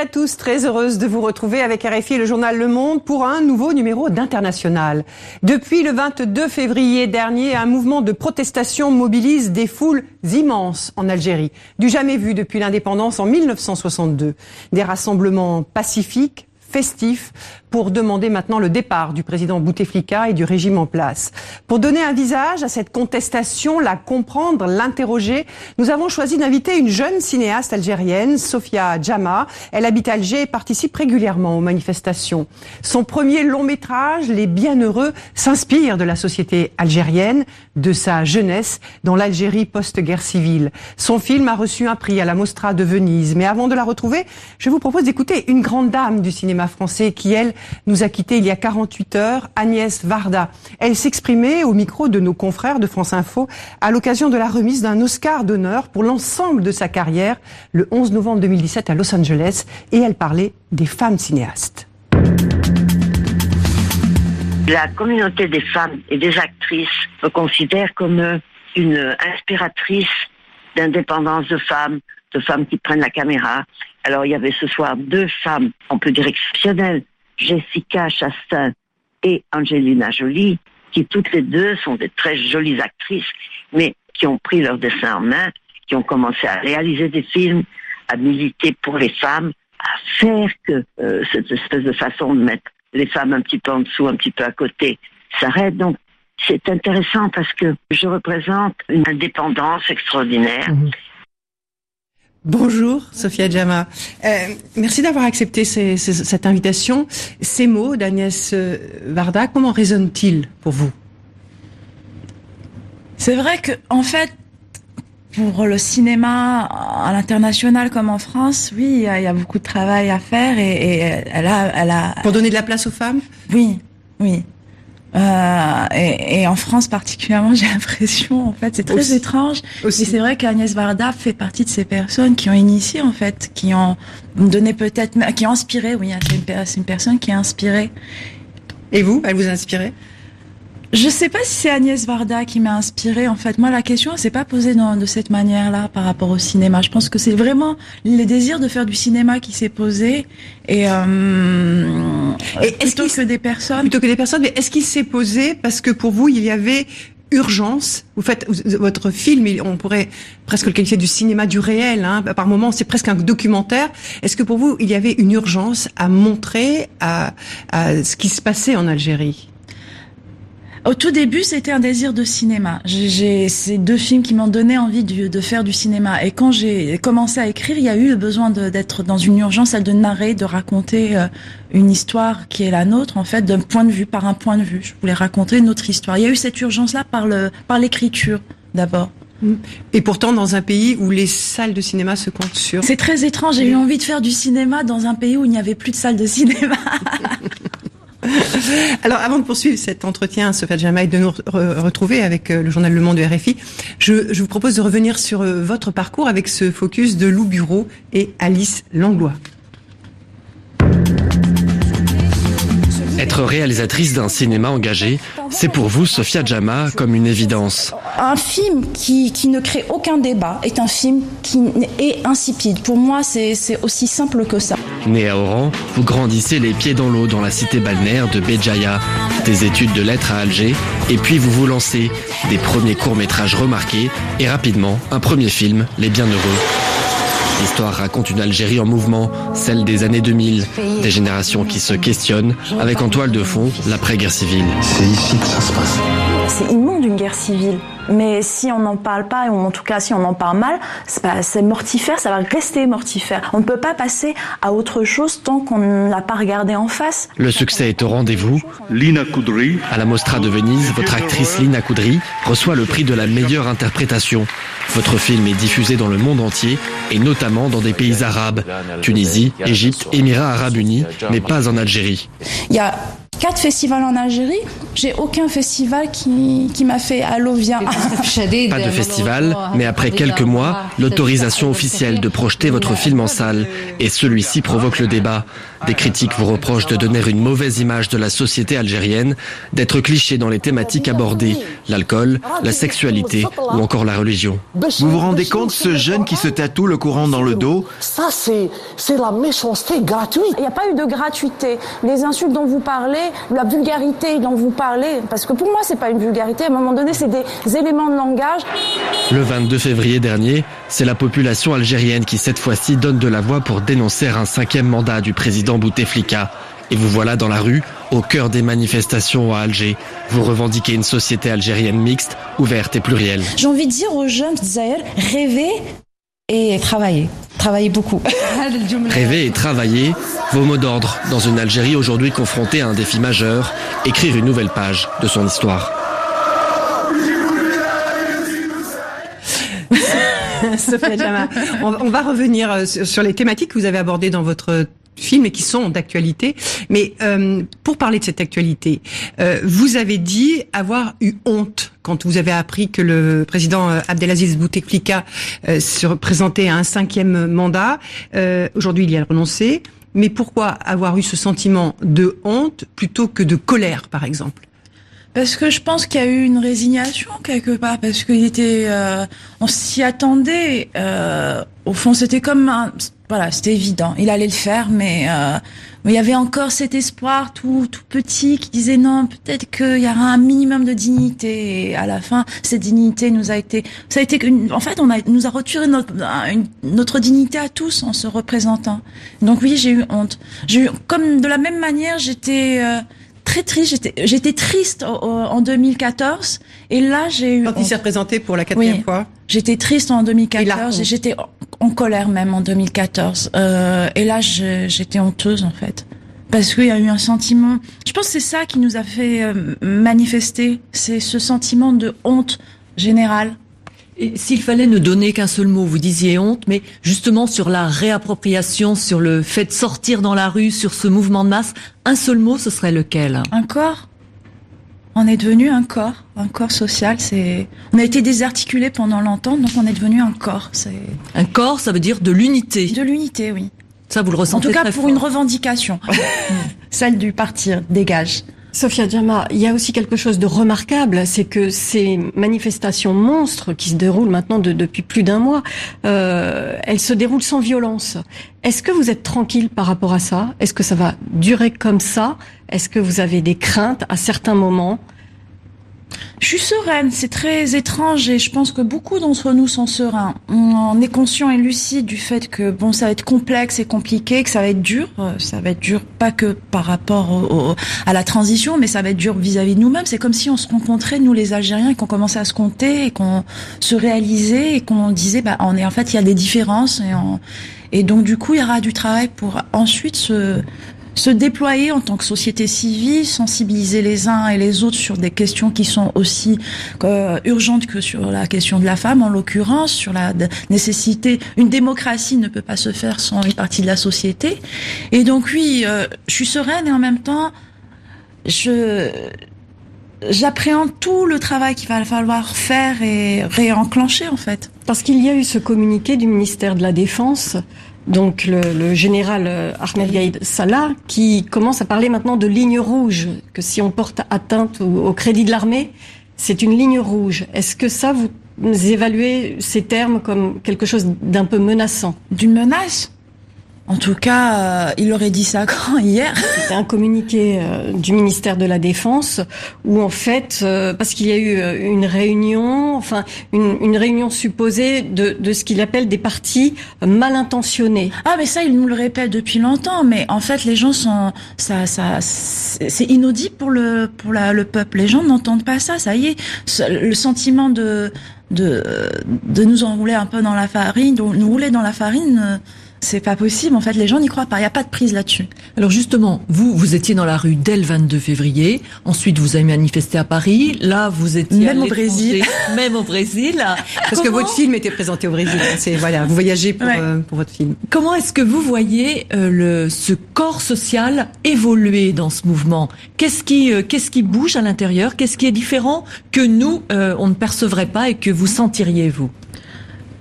À tous, très heureuse de vous retrouver avec RFI et le journal Le Monde pour un nouveau numéro d'International. Depuis le 22 février dernier, un mouvement de protestation mobilise des foules immenses en Algérie, du jamais vu depuis l'indépendance en 1962. Des rassemblements pacifiques, festifs pour demander maintenant le départ du président Bouteflika et du régime en place. Pour donner un visage à cette contestation, la comprendre, l'interroger, nous avons choisi d'inviter une jeune cinéaste algérienne, Sofia Djama. Elle habite Alger et participe régulièrement aux manifestations. Son premier long métrage, Les Bienheureux, s'inspire de la société algérienne, de sa jeunesse dans l'Algérie post-guerre civile. Son film a reçu un prix à la Mostra de Venise. Mais avant de la retrouver, je vous propose d'écouter une grande dame du cinéma français qui, elle, nous a quittés il y a 48 heures, Agnès Varda. Elle s'exprimait au micro de nos confrères de France Info à l'occasion de la remise d'un Oscar d'honneur pour l'ensemble de sa carrière le 11 novembre 2017 à Los Angeles et elle parlait des femmes cinéastes. La communauté des femmes et des actrices me considère comme une inspiratrice d'indépendance de femmes, de femmes qui prennent la caméra. Alors il y avait ce soir deux femmes, on peut dire exceptionnelles, Jessica Chastain et Angelina Jolie, qui toutes les deux sont des très jolies actrices, mais qui ont pris leur dessin en main, qui ont commencé à réaliser des films, à militer pour les femmes, à faire que euh, cette espèce de façon de mettre les femmes un petit peu en dessous, un petit peu à côté, s'arrête. Donc c'est intéressant parce que je représente une indépendance extraordinaire. Mhm. Bonjour, Sophia Djama. Euh, merci d'avoir accepté ces, ces, cette invitation. Ces mots d'Agnès euh, Varda, comment résonnent-ils pour vous? C'est vrai que, en fait, pour le cinéma à l'international comme en France, oui, il y, a, il y, a, beaucoup de travail à faire et, et elle, a, elle a. Pour donner de la place aux femmes? Oui, oui. Euh, et, et, en France particulièrement, j'ai l'impression, en fait, c'est très Aussi. étrange. Aussi. Et c'est vrai qu'Agnès Varda fait partie de ces personnes qui ont initié, en fait, qui ont donné peut-être, qui ont inspiré. Oui, c'est une, une, personne qui a inspiré. Et vous, elle vous a inspiré? Je sais pas si c'est Agnès Varda qui m'a inspiré. En fait, moi, la question, s'est pas posée dans, de cette manière-là par rapport au cinéma. Je pense que c'est vraiment le désir de faire du cinéma qui s'est posé et, euh, et plutôt que des personnes. Plutôt que des personnes. Mais est-ce qu'il s'est posé parce que pour vous, il y avait urgence? Vous faites votre film, on pourrait presque le qualifier du cinéma du réel. Hein. Par moments, c'est presque un documentaire. Est-ce que pour vous, il y avait une urgence à montrer à, à ce qui se passait en Algérie? Au tout début, c'était un désir de cinéma. J'ai ces deux films qui m'ont donné envie de, de, faire du cinéma. Et quand j'ai commencé à écrire, il y a eu le besoin d'être dans une urgence, celle de narrer, de raconter euh, une histoire qui est la nôtre, en fait, d'un point de vue, par un point de vue. Je voulais raconter notre histoire. Il y a eu cette urgence-là par le par l'écriture d'abord. Et pourtant, dans un pays où les salles de cinéma se comptent sur. C'est très étrange. J'ai eu envie de faire du cinéma dans un pays où il n'y avait plus de salles de cinéma. Alors, avant de poursuivre cet entretien, Sophia Djama, et de nous re retrouver avec euh, le journal Le Monde de RFI, je, je vous propose de revenir sur euh, votre parcours avec ce focus de Lou Bureau et Alice Langlois. Être réalisatrice d'un cinéma engagé, c'est pour vous, Sophia Djama, comme une évidence. Un film qui, qui ne crée aucun débat est un film qui est insipide. Pour moi, c'est aussi simple que ça. Né à Oran, vous grandissez les pieds dans l'eau dans la cité balnéaire de Béjaïa, des études de lettres à Alger, et puis vous vous lancez, des premiers courts-métrages remarqués, et rapidement, un premier film, Les Bienheureux. L'histoire raconte une Algérie en mouvement, celle des années 2000, des générations qui se questionnent, avec en toile de fond l'après-guerre civile. C'est ici que ça se passe. C'est guerre civile. Mais si on n'en parle pas, ou en tout cas si on en parle mal, c'est mortifère, ça va rester mortifère. On ne peut pas passer à autre chose tant qu'on ne l'a pas regardé en face. Le succès est au rendez-vous. Lina Koudry. À la Mostra de Venise, votre actrice Lina Koudry reçoit le prix de la meilleure interprétation. Votre film est diffusé dans le monde entier et notamment dans des pays arabes, Tunisie, Égypte, Émirats arabes unis, mais pas en Algérie. Il y a quatre festivals en Algérie. J'ai aucun festival qui, qui m'a fait Allo vient. Pas de festival, mais après quelques mois, l'autorisation officielle de projeter votre film en salle. Et celui-ci provoque le débat. Des critiques vous reprochent de donner une mauvaise image de la société algérienne, d'être cliché dans les thématiques abordées, l'alcool, la sexualité ou encore la religion. Vous vous rendez compte, ce jeune qui se tatoue le courant dans le dos? Ça, c'est la méchanceté gratuite. Il n'y a pas eu de gratuité. Les insultes dont vous parlez, la vulgarité dont vous parlez, parce que pour moi, c'est pas une vulgarité. À un moment donné, c'est des éléments de langage. Le 22 février dernier, c'est la population algérienne qui, cette fois-ci, donne de la voix pour dénoncer un cinquième mandat du président Bouteflika. Et vous voilà dans la rue, au cœur des manifestations à Alger. Vous revendiquez une société algérienne mixte, ouverte et plurielle. J'ai envie de dire aux jeunes d'Israël, rêvez et travaillez. Travaillez beaucoup. Rêver et travailler, vos mots d'ordre dans une Algérie aujourd'hui confrontée à un défi majeur, écrire une nouvelle page de son histoire. Sophia Jama, on, va revenir euh, sur les thématiques que vous avez abordées dans votre film et qui sont d'actualité. Mais euh, pour parler de cette actualité, euh, vous avez dit avoir eu honte quand vous avez appris que le président euh, Abdelaziz Bouteflika euh, se représentait à un cinquième mandat. Aujourd'hui, il y a renoncé. Mais pourquoi avoir eu ce sentiment de honte plutôt que de colère, par exemple? Parce que je pense qu'il y a eu une résignation quelque part, parce qu'il était, euh, on s'y attendait. Euh, au fond, c'était comme un, voilà, c'était évident. Il allait le faire, mais, euh, mais il y avait encore cet espoir tout, tout petit qui disait non, peut-être qu'il y aura un minimum de dignité. Et à la fin, cette dignité nous a été, ça a été, une- en fait, on a, nous a retiré notre, notre dignité à tous en se représentant. Donc oui, j'ai eu honte. J'ai eu, comme de la même manière, j'étais euh, très triste. J'étais, triste en 2014, et là j'ai eu. Quand il s'est représenté pour la quatrième Oui. fois J'étais triste en Et la 2014 honte. et j'étais en- colère même en 2014. Euh, et là, j'étais honteuse en fait. Parce qu'il y a eu un sentiment. Je pense que c'est ça qui nous a fait euh, manifester. C'est ce sentiment de honte générale. S'il fallait ne donner qu'un seul mot, vous disiez honte, mais justement sur la réappropriation, sur le fait de sortir dans la rue, sur ce mouvement de masse, un seul mot, ce serait lequel? Un corps? On est devenu un corps, un corps social. C'est. On a été désarticulé pendant longtemps, donc on est devenu un corps. C'est Un corps, ça veut dire de l'unité. de l'unité, oui. Ça, vous le En ressentez tout cas, très pour fort. une revendication, celle du partir, dégage. Sophia Djama, il y a aussi quelque chose de remarquable, c'est que ces manifestations monstres qui se déroulent maintenant de- depuis plus d'un mois, euh, elles se déroulent sans violence. Est-ce que vous êtes tranquille par rapport à ça? Est-ce que ça va durer comme ça? Est-ce que vous avez des craintes à certains moments? Je suis sereine, c'est très étrange et je pense que beaucoup d'entre nous sont sereins. On est conscient et lucide du fait que bon, ça va être complexe et compliqué, que ça va être dur. Euh, Ça va être dur pas que par rapport au- au- à la transition, mais ça va être dur vis-à-vis de nous-mêmes. C'est comme si on se rencontrait nous les Algériens et qu'on commençait à se compter et qu'on se réalisait et qu'on disait bah on est en fait il y a des différences et on- et donc du coup il y aura du travail pour ensuite se se déployer en tant que société civile, sensibiliser les uns et les autres sur des questions qui sont aussi euh, urgentes que sur la question de la femme, en l'occurrence, sur la nécessité. Une démocratie ne peut pas se faire sans une partie de la société. Et donc oui, euh, je suis sereine et en même temps, je j'appréhende tout le travail qu'il va falloir faire et réenclencher en fait. Parce qu'il y a eu ce communiqué du ministère de la Défense, donc le, le général euh, Ahmed Gaïd Salah, qui commence à parler maintenant de ligne rouge, que si on porte atteinte au, au crédit de l'armée, c'est une ligne rouge. Est-ce que ça, vous évaluez ces termes comme quelque chose d'un peu menaçant? D'une menace? En tout cas, euh, il aurait dit ça quand hier. C'est un communiqué euh, du ministère de la Défense où en fait, euh, parce qu'il y a eu euh, une réunion, enfin une, une réunion supposée de, de ce qu'il appelle des partis mal intentionnés. Ah mais ça il nous le répète depuis longtemps mais en fait les gens sont ça ça c'est inaudible pour le pour la, le peuple les gens n'entendent pas ça ça y est le sentiment de de de nous enrouler un peu dans la farine de nous rouler dans la farine euh, C'est pas possible. En fait, les gens n'y croient pas. Il n'y a pas de prise là-dessus. Alors justement, vous, vous étiez dans la rue dès le 22 février. Ensuite, vous avez manifesté à Paris. Là, vous étiez Même à au Brésil. Même au Brésil. Parce que votre film était présenté au Brésil. C'est voilà, vous voyagez pour, Ouais. euh, pour votre film. Comment est-ce que vous voyez euh, le, ce corps social évoluer dans ce mouvement? Qu'est-ce qui, euh, qu'est-ce qui bouge à l'intérieur? Qu'est-ce qui est différent que nous, euh, on ne percevrait pas et que vous sentiriez, vous?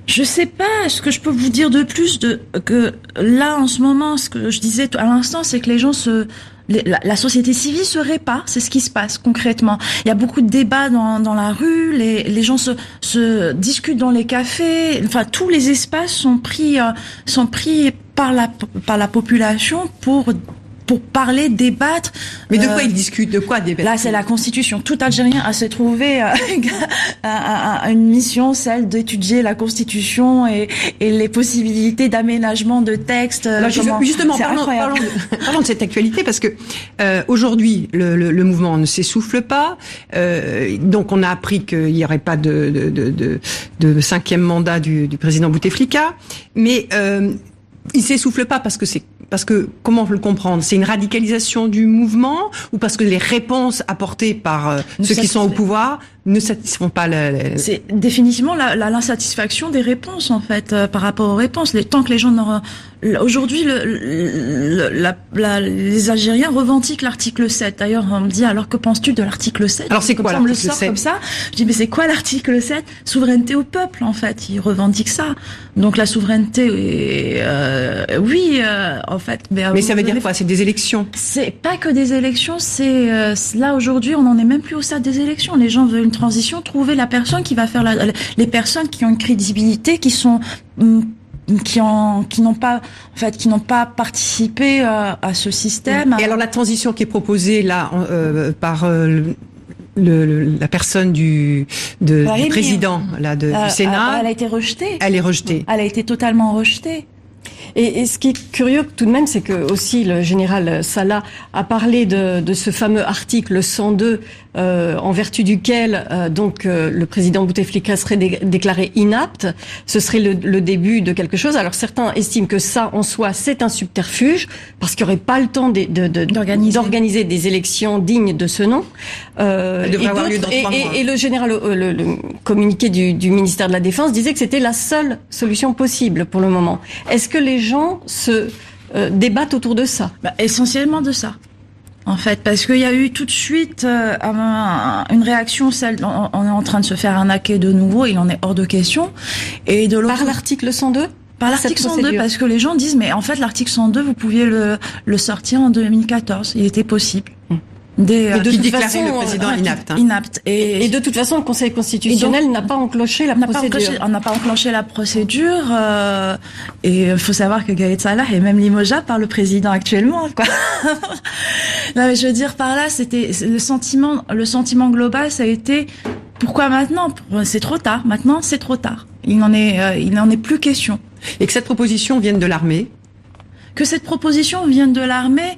Je sais pas ce que je peux vous dire de plus de que là en ce moment ce que je disais à l'instant c'est que les gens se la société civile se répare, c'est ce qui se passe concrètement. Il y a beaucoup de débats dans, dans la rue, les, les gens se, se discutent dans les cafés, enfin tous les espaces sont pris euh, sont pris par la par la population pour pour parler, débattre. Mais de Euh, quoi ils discutent? De quoi des Là, c'est la Constitution. Tout Algérien a se trouvé euh, à, à- à une mission, celle d'étudier la Constitution et, et les possibilités d'aménagement de textes. Alors, comment- justement, parlons, parlons de, parlons de cette actualité parce que euh, aujourd'hui le, le, le mouvement ne s'essouffle pas. Euh, donc on a appris qu'il n'y aurait pas de, de, de, de, de cinquième mandat du, du président Bouteflika, mais euh, il s'essouffle pas parce que c'est parce que comment le comprendre? C'est une radicalisation du mouvement ou parce que les réponses apportées par euh, ceux qui sont au pouvoir ne satisfont pas le, C'est définitivement l'insatisfaction des réponses en fait euh, par rapport aux réponses. Les, tant que les gens n'auront- aujourd'hui le, le- la- la- les Algériens revendiquent l'article 7. D'ailleurs on me dit alors que penses-tu de l'article 7 Alors, c'est quoi l'article sort 7? comme ça. Je dis mais c'est quoi l'article 7 Souveraineté au peuple en fait. Ils revendiquent ça. Donc la souveraineté, est, euh, oui euh, en fait. Mais, Mais ça veut dire quoi? C'est des élections? c'est pas que des élections, c'est là aujourd'hui on n'en est même plus au stade des élections. Les gens veulent une transition, trouver la personne qui va faire la, les personnes qui ont une crédibilité, qui sont hum, qui ont qui n'ont pas en fait qui n'ont pas participé euh, à ce système. Et alors la transition qui est proposée là euh, par euh, le- le- le- la personne du, de, du président là, de- Euh, du Sénat, elle a été rejetée. elle est rejetée. Elle a été totalement rejetée. Et, et ce qui est curieux tout de même, c'est que aussi le général Salah a parlé de, de ce fameux article 102 euh, en vertu duquel euh, donc euh, le président Bouteflika serait dé- déclaré inapte. Ce serait le, le début de quelque chose. Alors certains estiment que ça en soi c'est un subterfuge parce qu'il n'y aurait pas le temps de- de- de- D'organiser. d'organiser des élections dignes de ce nom. Euh, Elle et avoir lieu dans et- et le général, euh, le, le communiqué du, du ministère de la Défense disait que c'était la seule solution possible pour le moment. Est-ce que les gens se euh, débattent autour de ça? Bah, essentiellement de ça. En fait, parce qu'il y a eu tout de suite euh, un- une réaction, celle, on, on est en train de se faire arnaquer de nouveau, il en est hors de question. Et de l'autre, Par l'article 102 par l'article cette 102, procédure. parce que les gens disent, mais en fait, l'article 102, vous pouviez le, le sortir en 2014, il était possible. Des, Mais euh, de qui toute déclarait façon, le président euh, inapte. hein. inapte. Et, Et de toute façon, le Conseil constitutionnel n'a pas enclenché la pas procédure. enclenché, on n'a pas enclenché la procédure euh, et il faut savoir que Gaët Salah est même limogé par le président actuellement quoi. non mais je veux dire par là c'était le sentiment le sentiment global ça a été pourquoi maintenant? C'est trop tard maintenant c'est trop tard il n'en est euh, il n'en est plus question Et que cette proposition vienne de l'armée? que cette proposition vienne de l'armée.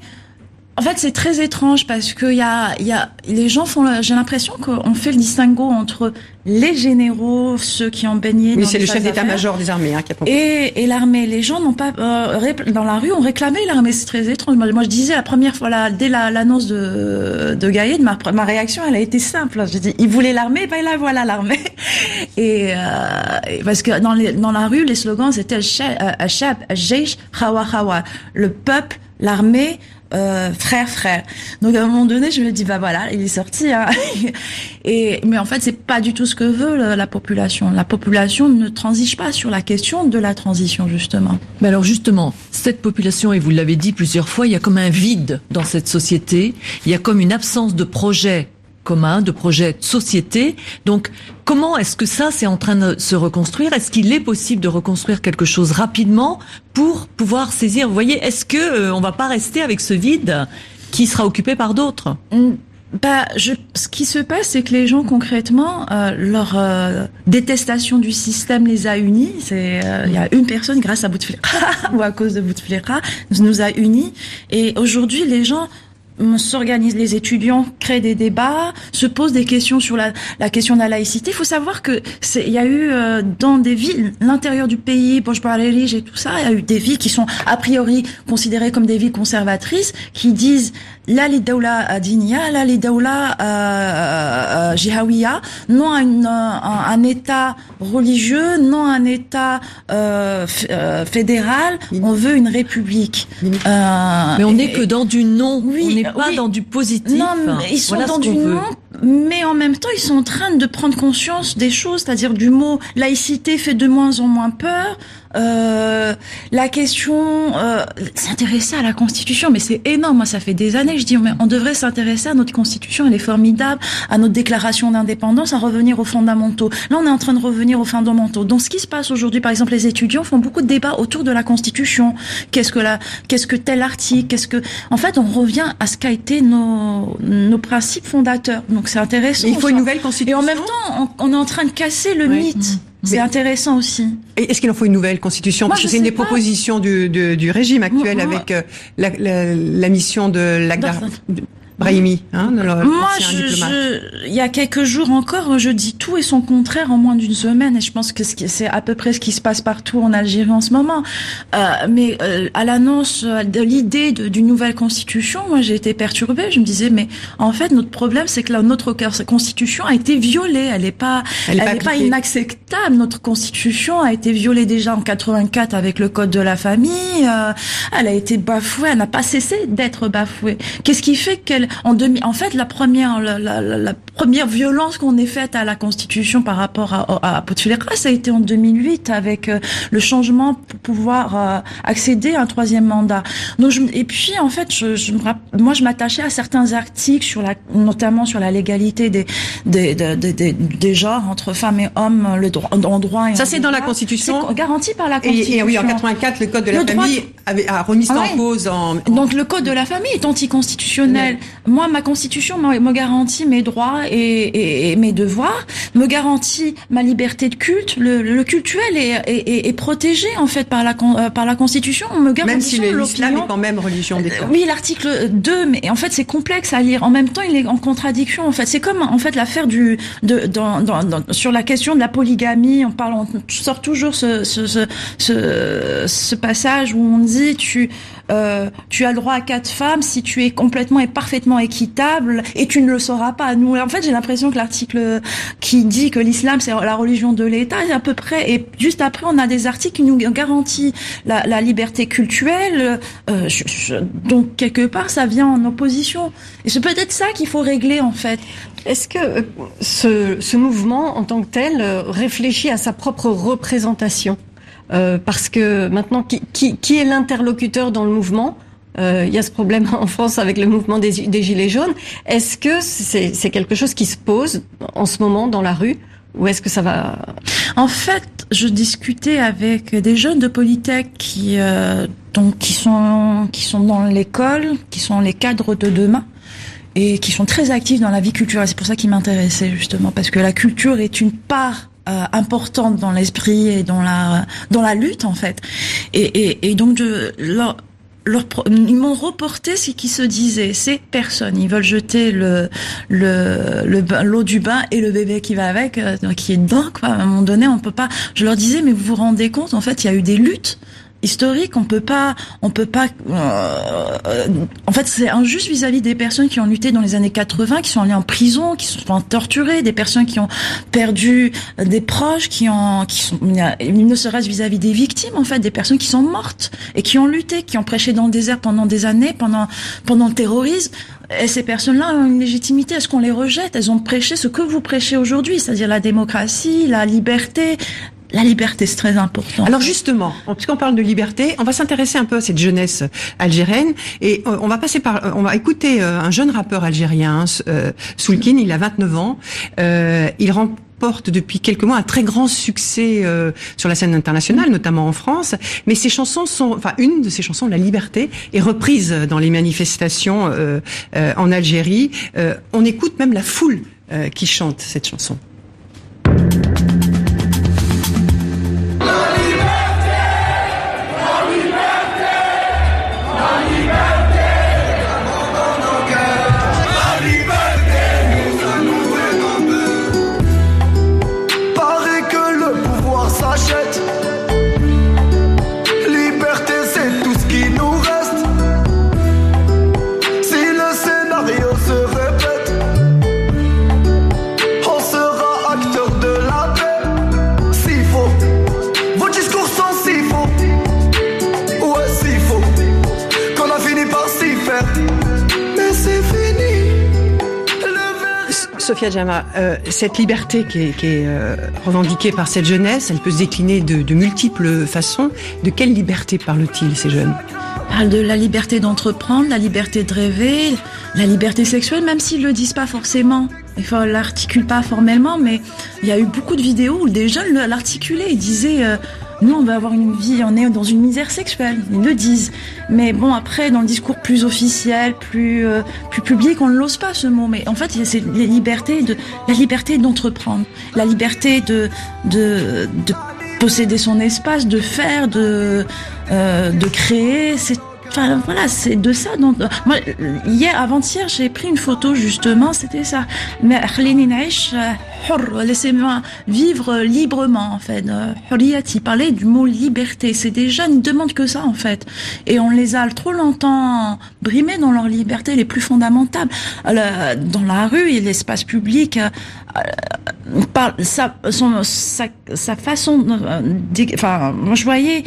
En fait, c'est très étrange parce que y a, y a, les gens font, j'ai l'impression qu'on fait le distinguo entre les généraux, ceux qui ont baigné Oui, c'est le chef d'état-major des armées hein, qui a et, et l'armée, les gens n'ont pas euh, dans la rue ont réclamé l'armée. C'est très étrange. Moi, moi, je disais la première fois, là, dès la- l'annonce de de Gaïd, ma, ma réaction, elle a été simple. J'ai dit, ils voulaient l'armée, ben là voilà l'armée. Et, euh, et parce que dans les dans la rue, les slogans c'était Ashab, Jeish, Khawa Khawa, le peuple, l'armée. Euh, frère, frère. Donc à un moment donné, je me dis bah voilà, il est sorti. Hein. Et mais en fait, c'est pas du tout ce que veut la population. La population ne transige pas sur la question de la transition justement. Mais alors justement, cette population, et vous l'avez dit plusieurs fois, il y a comme un vide dans cette société, il y a comme une absence de projet commun, de projet de société. Donc, comment est-ce que ça, c'est en train de se reconstruire? Est-ce qu'il est possible de reconstruire quelque chose rapidement pour pouvoir saisir? Vous voyez, est-ce que euh, on va pas rester avec ce vide qui sera occupé par d'autres? Bah, ce qui se passe, c'est que les gens concrètement, euh, leur euh, détestation du système les a unis. C'est, euh, il y a une personne grâce à Bouteflika ou à cause de Bouteflika nous a unis. Et aujourd'hui, les gens s'organisent les étudiants, créent des débats, se posent des questions sur la, la question de la laïcité. Il faut savoir que c'est, il y a eu euh, dans des villes, l'intérieur du pays, Bojbarerij et tout ça, il y a eu des villes qui sont a priori considérées comme des villes conservatrices, qui disent la li daoula dinia, la li daoula euh, jihawiya, non à une, un, un, État religieux, non à un État euh, fédéral. On veut une république. Euh, mais on n'est que dans du non. Oui, on n'est pas oui. dans du positif. Non, mais ils sont Voilà dans du non, mais en même temps, ils sont en train de prendre conscience des choses, c'est-à-dire du mot laïcité fait de moins en moins peur. Euh, la question, euh, s'intéresser à la Constitution, mais c'est énorme. Moi, ça fait des années je dis, mais on devrait s'intéresser à notre Constitution. Elle est formidable, à notre déclaration d'indépendance, à revenir aux fondamentaux. Là, on est en train de revenir aux fondamentaux. Donc, ce qui se passe aujourd'hui, par exemple, les étudiants font beaucoup de débats autour de la Constitution. Qu'est-ce que la, qu'est-ce que tel article, qu'est-ce que, en fait, on revient à ce qu'a été nos, nos principes fondateurs. Donc, c'est intéressant. Il faut une nouvelle Et constitution. en même temps, on, on est en train de casser le Oui. mythe. C'est intéressant aussi. Est-ce qu'il en faut une nouvelle constitution? Moi, Parce que c'est une des pas. propositions du, du, du régime actuel Moi- avec euh, la, la, la mission de Lagdar Dans- Brahimi, hein, Moi, je, il y a quelques jours encore, je dis tout et son contraire en moins d'une semaine, et je pense que c'est à peu près ce qui se passe partout en Algérie en ce moment. Euh, mais euh, à l'annonce euh, de l'idée d'une nouvelle constitution, moi j'ai été perturbée. Je me disais, mais en fait, notre problème, c'est que la, notre constitution a été violée. Elle n'est pas, Elle est elle pas pas inacceptable. Notre constitution a été violée déjà en 84 avec le code de la famille. euh, elle a été bafouée. Elle n'a pas cessé d'être bafouée. Qu'est-ce qui fait qu'elle, en en fait, la première, la- la première violence qu'on ait faite à la constitution par rapport à, à Bouteflika, ça a été en 2008 avec euh, le changement pour pouvoir euh, accéder à un troisième mandat. Donc, je, et puis, en fait, je, je moi, je m'attachais à certains articles sur la, notamment sur la légalité des, des, des, des, des- des genres entre femmes et hommes, le droit, en droit et Ça, c'est dans la. Constitution. C'est garanti par la Constitution. et oui, en 84, le code de la Le droit famille avait, a remis ça Ah en cause en, Donc le code de la famille est anticonstitutionnel. Moi, ma constitution me garantit mes droits et, et- et mes devoirs, me garantit ma liberté de culte. Le, le cultuel est, est, est- protégé en fait par la euh, par la constitution. On me garantit même si l'islam est quand même religion d'État. Euh, Oui, l'article 2, mais en fait c'est complexe à lire. En même temps, il est en contradiction. En fait, c'est comme en fait l'affaire du de dans, dans, dans- sur la question de la polygamie. On parle, on sort toujours ce ce ce, ce, ce passage où on dit tu euh, tu as le droit à quatre femmes si tu es complètement et parfaitement équitable et tu ne le sauras pas. Nous, en fait, j'ai l'impression que l'article qui dit que l'islam c'est la religion de l'État est à peu près et juste après on a des articles qui nous garantissent la, la liberté culturelle. Euh, donc quelque part ça vient en opposition et c'est peut-être ça qu'il faut régler en fait. Est-ce que euh, ce, ce mouvement, en tant que tel, euh, réfléchit à sa propre représentation? Euh, Parce que maintenant, qui, qui, qui est l'interlocuteur dans le mouvement Euh, Il y a ce problème en France avec le mouvement des, des Gilets jaunes. Est-ce que c'est c'est quelque chose qui se pose en ce moment dans la rue ou est-ce que ça va En fait, je discutais avec des jeunes de Polytech qui euh, donc qui sont qui sont dans l'école, qui sont les cadres de demain et qui sont très actifs dans la vie culturelle. C'est pour ça qu'ils m'intéressaient justement parce que la culture est une part euh, importante dans l'esprit et dans la dans la lutte en fait. Et, et, donc ils m'ont reporté ce qui se disait. C'est personne. Ils veulent jeter le le l'eau du bain et le bébé qui va avec, euh, qui est dedans. Quoi. À un moment donné, on peut pas. Je leur disais, mais vous vous rendez compte En fait, il y a eu des luttes historiques. On peut pas. On peut pas. euh, en fait, c'est injuste vis-à-vis des personnes qui ont lutté dans les années 80, qui sont allées en prison, qui sont torturées, des personnes qui ont perdu euh, des proches, qui ont, qui sont, ne serait-ce vis-à-vis des victimes, en fait, des personnes qui sont mortes et qui ont lutté, qui ont prêché dans le désert pendant des années, pendant, pendant le terrorisme. Et ces personnes-là ont une légitimité. Est-ce qu'on les rejette? Elles ont prêché ce que vous prêchez aujourd'hui, c'est-à-dire la démocratie, la liberté. La liberté, c'est très important. Alors justement, puisqu'on parle de liberté, on va s'intéresser un peu à cette jeunesse algérienne et euh, on va passer par, euh, on va écouter euh, un jeune rappeur algérien, euh, Soulkin, il a 29 ans, il remporte depuis quelques mois un très grand succès sur la scène internationale, notamment en France. Mais ses chansons sont, enfin une de ses chansons, La Liberté, est reprise dans les manifestations en Algérie. On écoute même la foule qui chante cette chanson. Euh, cette liberté qui est, euh, revendiquée par cette jeunesse, elle peut se décliner de, multiples façons. De quelle liberté parlent-ils, ces jeunes? Parle de la liberté d'entreprendre, la liberté de rêver, la liberté sexuelle, même s'ils le disent pas forcément. Il faut l'articule pas formellement, mais il y a eu beaucoup de vidéos où des jeunes l'articulaient. Ils disaient, euh, nous, on va avoir une vie, on est dans une misère sexuelle. Ils le disent. Mais bon, après, dans le discours plus officiel, plus euh, plus public, on ne l'ose pas ce mot. Mais en fait, c'est les libertés de la liberté d'entreprendre, la liberté de de de posséder son espace, de faire, de euh, de créer. Enfin voilà, c'est de ça. Donc, moi, hier, avant-hier, j'ai pris une photo justement, c'était ça. Mais laissez-moi vivre librement en fait. Il parlait du mot liberté. C'est des jeunes, ils demandent que ça en fait. Et on les a trop longtemps brimés dans leur liberté les plus fondamentales. Dans la rue et l'espace public, par sa, son, sa, sa façon, enfin, moi je voyais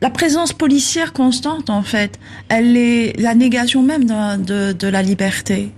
la présence policière constante, en fait, elle est la négation même de, la liberté.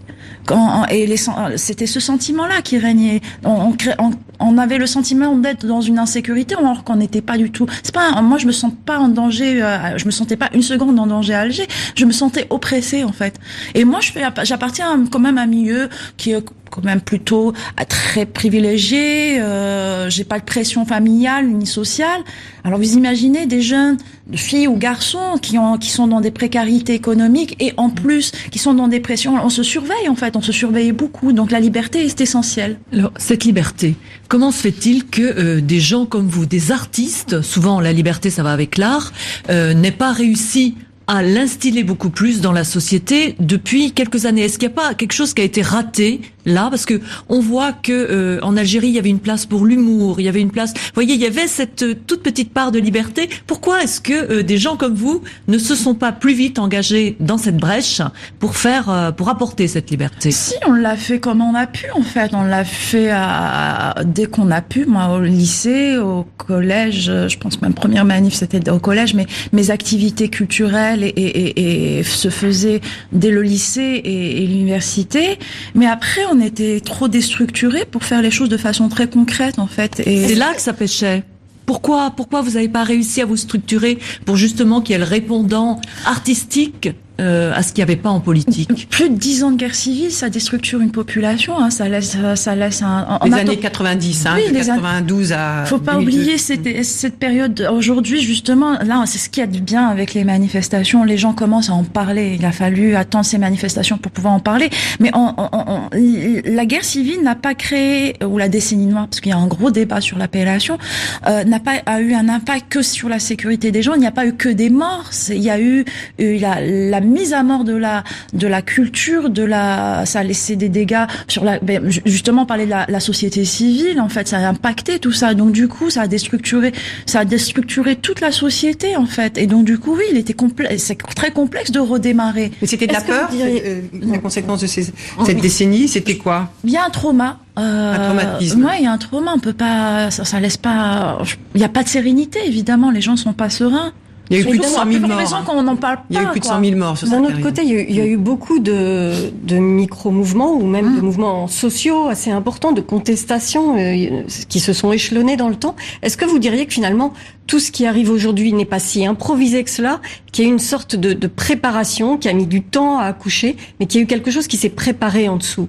Et c'était ce sentiment-là qui régnait. On, avait le sentiment d'être dans une insécurité alors qu'on n'était pas du tout. C'est pas. Moi, je me sens pas en danger. Euh, je me sentais pas une seconde en danger à Alger. Je me sentais oppressée en fait. Et moi. J'appartiens quand même à un milieu qui est quand même plutôt très privilégié. Euh, J'ai pas de pression familiale ni sociale. Alors vous imaginez des jeunes, filles ou garçons qui ont qui sont dans des précarités économiques et en plus qui sont dans des pressions. On se surveille en fait, on se surveille beaucoup. Donc la liberté est essentielle. Alors cette liberté, comment se fait-il que euh, des gens comme vous, des artistes, souvent la liberté ça va avec l'art, euh, n'aient pas réussi à l'instiller beaucoup plus dans la société depuis quelques années? Est-ce qu'il n'y a pas quelque chose qui a été raté là parce que on voit que euh, en Algérie il y avait une place pour l'humour, il y avait une place. Vous voyez, il y avait cette euh, toute petite part de liberté. Pourquoi est-ce que euh, des gens comme vous ne se sont pas plus vite engagés dans cette brèche pour faire pour apporter cette liberté? Si on l'a fait comme on a pu en fait, on l'a fait à, dès qu'on a pu. Moi au lycée, au collège, je pense même première manif c'était au collège, mais mes activités culturelles et, et, et, se faisaient dès le lycée et, l'université. Mais après était trop déstructuré pour faire les choses de façon très concrète en fait. Et c'est là que ça pêchait. Pourquoi, pourquoi vous n'avez pas réussi à vous structurer pour justement qu'il y ait le répondant artistique euh, à ce qu'il n'y avait pas en politique. Plus de dix ans de guerre civile, ça déstructure une population. Hein, ça laisse, ça laisse un. les années 90, hein, oui, de 92 à. Faut pas oublier cette, cette période. Aujourd'hui, justement, là, c'est ce qui a de bien avec les manifestations. Les gens commencent à en parler. Il a fallu attendre ces manifestations pour pouvoir en parler. Mais on, on, la guerre civile n'a pas créé ou la décennie noire, parce qu'il y a un gros débat sur l'appellation, euh, n'a pas a eu un impact que sur la sécurité des gens. Il n'y a pas eu que des morts. Il y a eu, eu la, la mise à mort de la de la culture, de la ça a laissé des dégâts sur la ben, justement parler de la, la, société civile en fait, ça a impacté tout ça. Donc du coup, ça a déstructuré ça a déstructuré toute la société en fait. Et donc du coup, oui, il était complexe, c'est très complexe de redémarrer. Mais c'était de la peur, euh, la conséquence de ces, cette décennie, c'était quoi Il y a un trauma. Euh, un traumatisme. Ouais, il y a un trauma. On peut pas, ça, ça laisse pas. Il n'y a pas de sérénité évidemment. Les gens sont pas sereins. Il y a eu plus de 100 000 morts. Hein. qu'on n'en parle pas. Il y a eu plus de 100 000 morts. D'un autre côté, il y, a eu, il y, a eu beaucoup de, de micro-mouvements ou même de mmh. mouvements sociaux assez importants, de contestations euh, qui se sont échelonnés dans le temps. Est-ce que vous diriez que finalement, tout ce qui arrive aujourd'hui n'est pas si improvisé que cela, qu'il y a une sorte de, de préparation, qui a mis du temps à accoucher, mais qu'il y a eu quelque chose qui s'est préparé en dessous?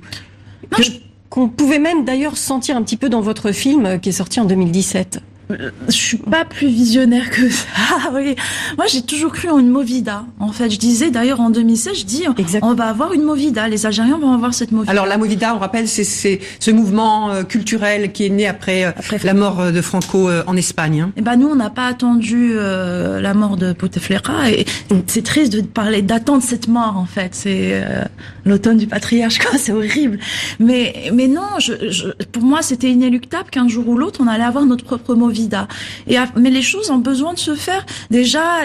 Qu'on pouvait même d'ailleurs sentir un petit peu dans votre film euh, qui est sorti en 2017 je suis pas plus visionnaire que ça. Ah oui. Moi, j'ai toujours cru en une Movida. En fait, je disais d'ailleurs en 2016, je dis, on va avoir une Movida. Les Algériens vont avoir cette Movida. Alors la Movida, on rappelle, c'est ce mouvement euh, culturel qui est né après, euh, après la mort euh, de Franco en Espagne. Hein. Eh ben nous, on n'a pas attendu la mort de Bouteflika et c'est triste de parler d'attendre cette mort. En fait, c'est l'automne du patriarche. C'est horrible. Mais mais non, je, je, pour moi, c'était inéluctable qu'un jour ou l'autre, on allait avoir notre propre Movida. Et, mais les choses ont besoin de se faire. Déjà,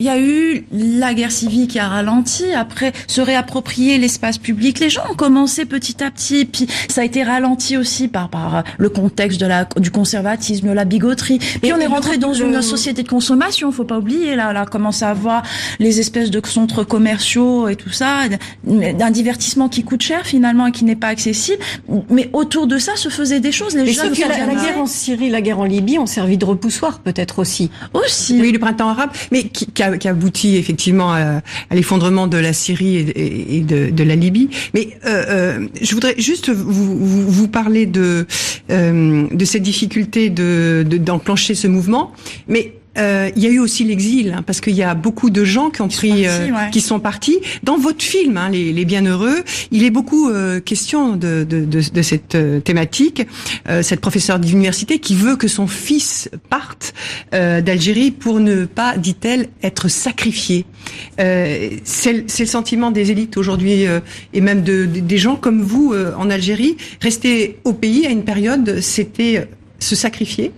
il y a eu la guerre civile qui a ralenti, après se réapproprier l'espace public. Les gens ont commencé petit à petit, puis ça a été ralenti aussi par, par le contexte de la, du conservatisme, la bigoterie. Puis on est rentré dans une société de consommation, faut pas oublier, là, là, commence à avoir les espèces de centres commerciaux et tout ça, d'un divertissement qui coûte cher finalement et qui n'est pas accessible. Mais autour de ça se faisaient des choses. Les jeunes que la, la guerre en Syrie, la guerre en Libye ont servi de repoussoir peut-être aussi. Aussi. Oui, le printemps arabe, mais qui, qui, a, qui a abouti effectivement à, à l'effondrement de la Syrie et, de, de, la Libye. Mais euh, euh, je voudrais juste vous, parler de, euh, de cette difficulté de d'enclencher ce mouvement. Mais euh, il y a eu aussi l'exil, hein, parce qu'il y a beaucoup de gens qui ont pris, partis, euh, ouais. qui sont partis. Dans votre film, hein, les, les Bienheureux, il est beaucoup euh, question de, de, de, de cette euh, thématique. Euh, cette professeure d'université qui veut que son fils parte euh, d'Algérie pour ne pas, dit-elle, être sacrifié. Euh, c'est le sentiment des élites aujourd'hui et même de, de- des gens comme vous en Algérie. Rester au pays à une période, c'était se sacrifier.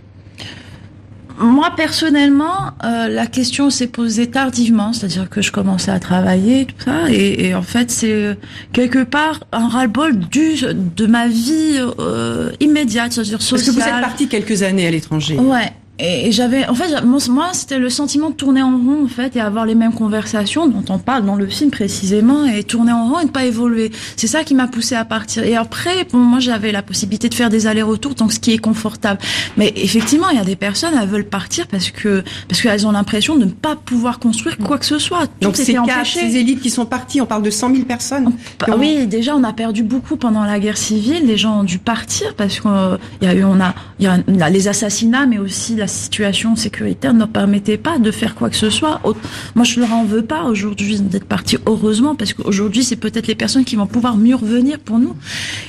Moi personnellement, euh, la question s'est posée tardivement, c'est-à-dire que je commençais à travailler tout ça, et, et en fait c'est euh, quelque part un ras-le-bol du de ma vie euh, immédiate, c'est-à-dire Parce que sociale. vous êtes parti quelques années à l'étranger. Ouais. Et et j'avais, en fait, moi, c'était le sentiment de tourner en rond, en fait, et avoir les mêmes conversations dont on parle dans le film précisément, et tourner en rond et ne pas évoluer. C'est ça qui m'a poussé à partir. Et après, bon, moi, j'avais la possibilité de faire des allers-retours, donc ce qui est confortable. Mais effectivement, il y a des personnes, elles veulent partir parce que parce qu'elles ont l'impression de ne pas pouvoir construire quoi que ce soit. Tout Donc ces quatre, ces élites qui sont parties, on parle de 100 000 personnes. Oui, déjà on a perdu beaucoup pendant la guerre civile. Les gens ont dû partir parce qu'il y a eu, on a, il y a les assassinats, mais aussi la situation sécuritaire ne permettait pas de faire quoi que ce soit. Moi, je leur en veux pas aujourd'hui d'être partis. Heureusement, parce qu'aujourd'hui, c'est peut-être les personnes qui vont pouvoir mieux revenir pour nous.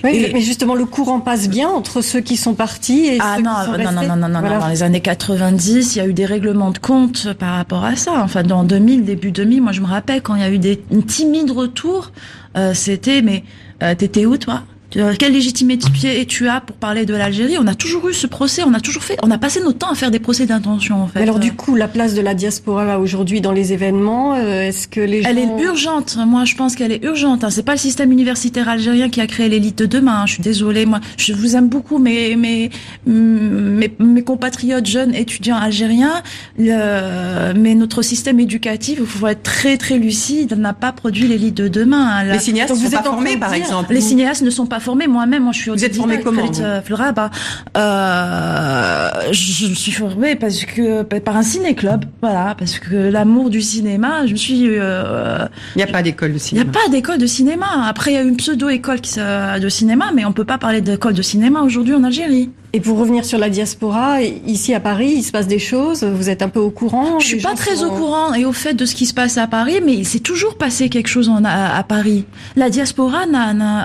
Oui, Et- mais justement, le courant passe bien entre ceux qui sont partis et Ah ceux non, qui sont non, restés. non, non, non, non, Voilà. non, dans les années 90, il y a eu des règlements de compte par rapport à ça. Enfin, dans 2000, début 2000, moi je me rappelle quand il y a eu des une timide retour, euh, c'était mais euh, t'étais où toi? Quelle légitimité tu as pour parler de l'Algérie? On a toujours eu ce procès, on a toujours fait, on a passé notre temps à faire des procès d'intention en fait. Mais alors, Euh, du coup, la place de la diaspora là, aujourd'hui dans les événements, euh, est-ce que les gens... Elle est urgente. Moi, je pense qu'elle est urgente. hein. C'est pas le système universitaire algérien qui a créé l'élite de demain. hein. Je suis désolée. Moi, je vous aime beaucoup, mes mes mes, mes compatriotes jeunes étudiants algériens. Le, mais notre système éducatif, il faut être très très lucide, n'a pas produit l'élite de demain. hein. Les cinéastes ne vous sont êtes pas formés, par exemple. les cinéastes ne sont pas formés. Moi-même, moi, je suis Vous êtes formée comment, Farid, euh, je me suis formée parce que par un ciné-club, voilà, parce que l'amour du cinéma, je me suis euh, Il n'y a pas d'école de il n'y a cinéma. pas d'école de cinéma. Après, il y a une pseudo-école de cinéma, mais on peut pas parler d'école de cinéma aujourd'hui en Algérie. Et pour revenir sur la diaspora, ici à Paris, il se passe des choses. Vous êtes un peu au courant Je suis pas très sont- au courant et au fait de ce qui se passe à Paris, mais il s'est toujours passé quelque chose en, à, à Paris. La diaspora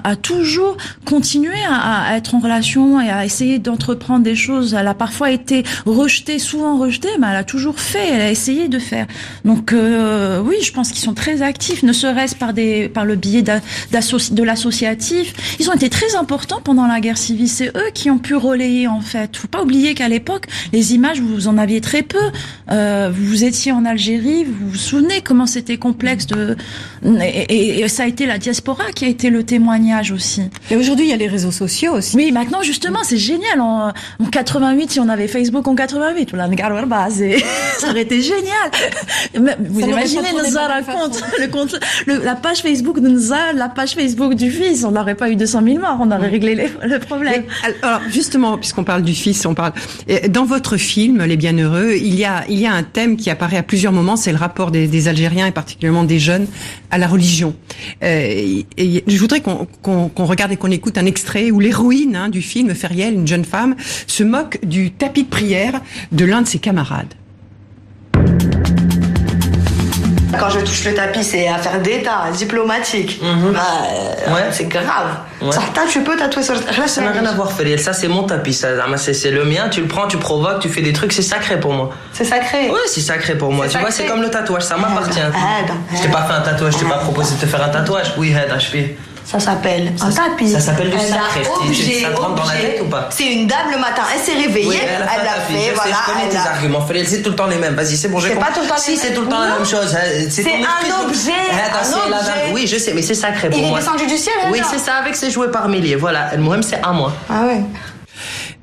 a toujours continué à, à être en relation et à essayer d'entreprendre des choses. Elle a parfois été rejetée, souvent rejetée, mais elle a toujours fait. Elle a essayé de faire. Donc euh, oui, je pense qu'ils sont très actifs, ne serait-ce par des par le biais de l'associatif. Ils ont été très importants pendant la guerre civile. C'est eux qui ont pu relayer en fait. Faut pas oublier qu'à l'époque, les images vous en aviez très peu. Euh, vous étiez en Algérie, vous vous souvenez comment c'était complexe de et, ça a été la diaspora qui a été le témoignage aussi. Et aujourd'hui, il y a les réseaux sociaux aussi. Oui, maintenant justement, c'est génial. En, en 88, si on avait Facebook en 88, là, bah, ça aurait été génial. Vous Ça imaginez Nzar raconte le compte, le- la page Facebook de Nzar, la page Facebook du fils. On n'aurait pas eu 200 000 morts, on aurait réglé les- le problème. Mais, alors justement, puisqu'on parle du fils, on parle dans votre film Les Bienheureux, il y a un thème qui apparaît à plusieurs moments, c'est le rapport des, Algériens et particulièrement des jeunes à la religion. Euh, je voudrais qu'on regarde et qu'on écoute un extrait où l'héroïne hein, du film Feriel, une jeune femme, se moque du tapis de prière de l'un de ses camarades. Quand je touche le tapis, c'est affaire d'État, diplomatique. Bah, euh, Ouais. c'est grave. Ouais. Ça, tu peux tatouer sur Ça n'a rien à voir, Feriel. Ça, c'est mon tapis. Ça, ah, c'est le mien. Tu le prends, tu provoques, tu fais des trucs. C'est sacré pour moi. C'est sacré. Ouais, c'est sacré pour moi. Tu vois, c'est comme le tatouage. Ça m'appartient. Bah, Je t'ai pas fait un tatouage. Je t'ai pas proposé de te faire un tatouage. Oui, Hed, HP. Ça s'appelle un tapis. Ça s'appelle a sacré. Objet, ça rentre dans la tête ou pas C'est une dame le matin, elle s'est réveillée, Oui, elle a fait, elle un a tapis. fait, sais, voilà. je connais elle tes a- arguments. C'est tout le temps les mêmes. Vas-y, c'est bon, C'est pas tout le temps Si, c'est tout le temps la même chose. hein. C'est un esprit. objet, Attends, un c'est la objet. dame. Oui, je sais, mais c'est sacré pour Il est moi. descendu du ciel, Oui, c'est ça, avec ses jouets par milliers. Voilà. Moi-même, c'est à moi. Ah ouais.